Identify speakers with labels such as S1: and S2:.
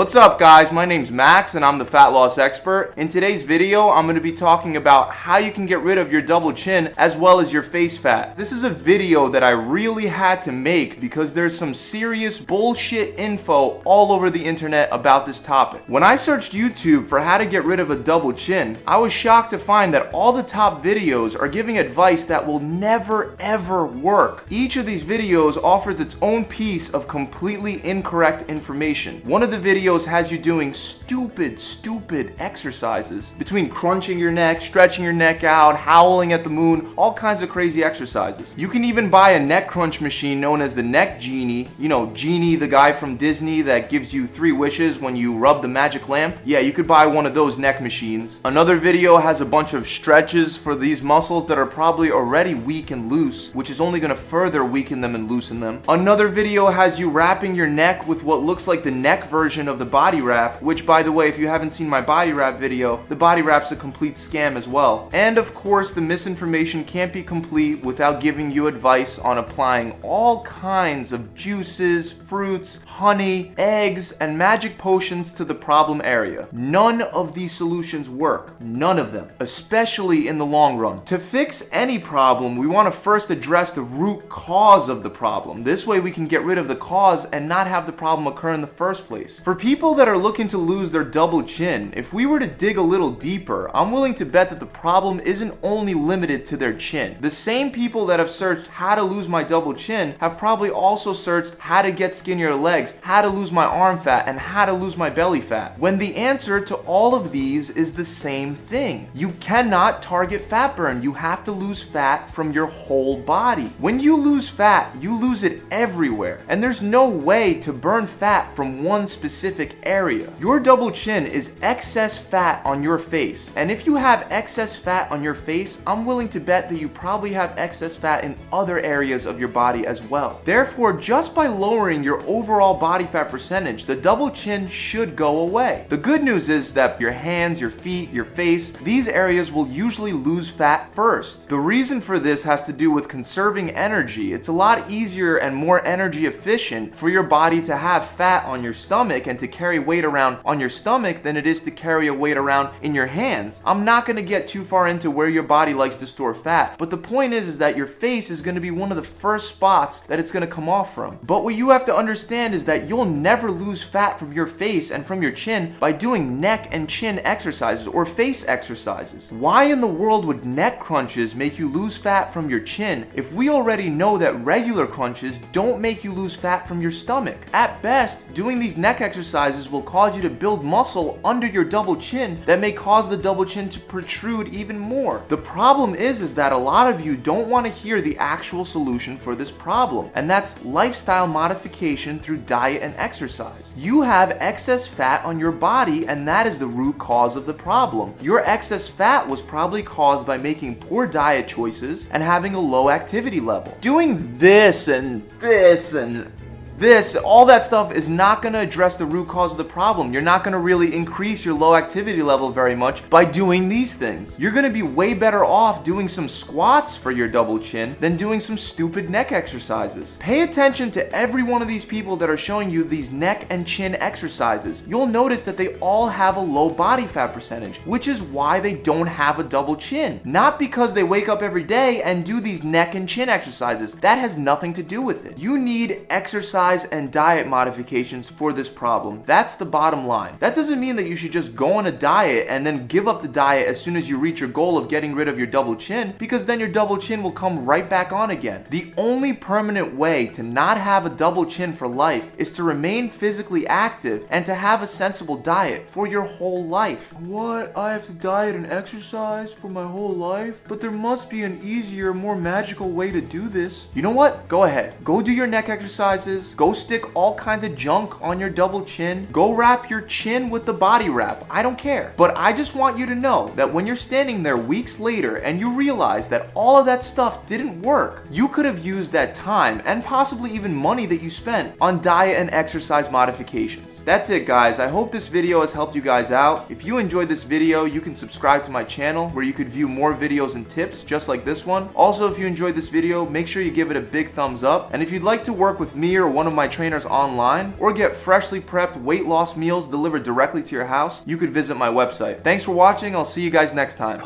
S1: What's up guys, my name's Max and I'm the fat loss expert. In today's video, I'm going to be talking about how you can get rid of your double chin as well as your face fat. This is a video that I really had to make because there's some serious bullshit info all over the internet about this topic. When I searched YouTube for how to get rid of a double chin, I was shocked to find that all the top videos are giving advice that will never ever work. Each of these videos offers its own piece of completely incorrect information. One of the videos videos has you doing stupid, stupid exercises between crunching your neck, stretching your neck out, howling at the moon, all kinds of crazy exercises. You can even buy a neck crunch machine known as the Neck Genie. You know, Genie, the guy from Disney that gives you three wishes when you rub the magic lamp. Yeah, you could buy one of those neck machines. Another video has a bunch of stretches for these muscles that are probably already weak and loose, which is only to further weaken them and loosen them. Another video has you wrapping your neck with what looks like the neck version of the body wrap, which by the way, if you haven't seen my body wrap video, the body wrap's a complete scam as well. And of course, the misinformation can't be complete without giving you advice on applying all kinds of juices, fruits, honey, eggs, and magic potions to the problem area. None of these solutions work. None of them, especially in the long run. To fix any problem, we want to first address the root cause of the problem. This way we can get rid of the cause and not have the problem occur in the first place. For people that are looking to lose their double chin, if we were to dig a little deeper, I'm willing to bet that the problem isn't only limited to their chin. The same people that have searched how to lose my double chin have probably also searched how to get skinnier legs, how to lose my arm fat, and how to lose my belly fat. When the answer to all of these is the same thing. You cannot target fat burn. You have to lose fat from your whole body. When you lose fat, you lose it everywhere. And there's no way to burn fat from one specific specific area. Your double chin is excess fat on your face. And if you have excess fat on your face, I'm willing to bet that you probably have excess fat in other areas of your body as well. Therefore, just by lowering your overall body fat percentage, the double chin should go away. The good news is that your hands, your feet, your face, these areas will usually lose fat first. The reason for this has to do with conserving energy. It's a lot easier and more energy efficient for your body to have fat on your stomach and to carry weight around on your stomach than it is to carry a weight around in your hands. I'm not going to get too far into where your body likes to store fat, but the point is is that your face is going to be one of the first spots that it's going to come off from. But what you have to understand is that you'll never lose fat from your face and from your chin by doing neck and chin exercises or face exercises. Why in the world would neck crunches make you lose fat from your chin if we already know that regular crunches don't make you lose fat from your stomach? At best, doing these neck exercises exercises will cause you to build muscle under your double chin that may cause the double chin to protrude even more. The problem is is that a lot of you don't want to hear the actual solution for this problem, and that's lifestyle modification through diet and exercise. You have excess fat on your body and that is the root cause of the problem. Your excess fat was probably caused by making poor diet choices and having a low activity level. Doing this and this and this, all that stuff is not going to address the root cause of the problem. You're not going to really increase your low activity level very much by doing these things. You're going to be way better off doing some squats for your double chin than doing some stupid neck exercises. Pay attention to every one of these people that are showing you these neck and chin exercises. You'll notice that they all have a low body fat percentage, which is why they don't have a double chin. Not because they wake up every day and do these neck and chin exercises. That has nothing to do with it. You need exercise exercise and diet modifications for this problem. That's the bottom line. That doesn't mean that you should just go on a diet and then give up the diet as soon as you reach your goal of getting rid of your double chin, because then your double chin will come right back on again. The only permanent way to not have a double chin for life is to remain physically active and to have a sensible diet for your whole life. What? I have to diet and exercise for my whole life? But there must be an easier, more magical way to do this. You know what? Go ahead. Go do your neck exercises. Go stick all kinds of junk on your double chin. Go wrap your chin with the body wrap. I don't care. But I just want you to know that when you're standing there weeks later and you realize that all of that stuff didn't work, you could have used that time and possibly even money that you spent on diet and exercise modifications. That's it guys, I hope this video has helped you guys out. If you enjoyed this video, you can subscribe to my channel where you could view more videos and tips just like this one. Also, if you enjoyed this video, make sure you give it a big thumbs up. And if you'd like to work with me or one of my trainers online, or get freshly prepped weight loss meals delivered directly to your house, you could visit my website. Thanks for watching, I'll see you guys next time.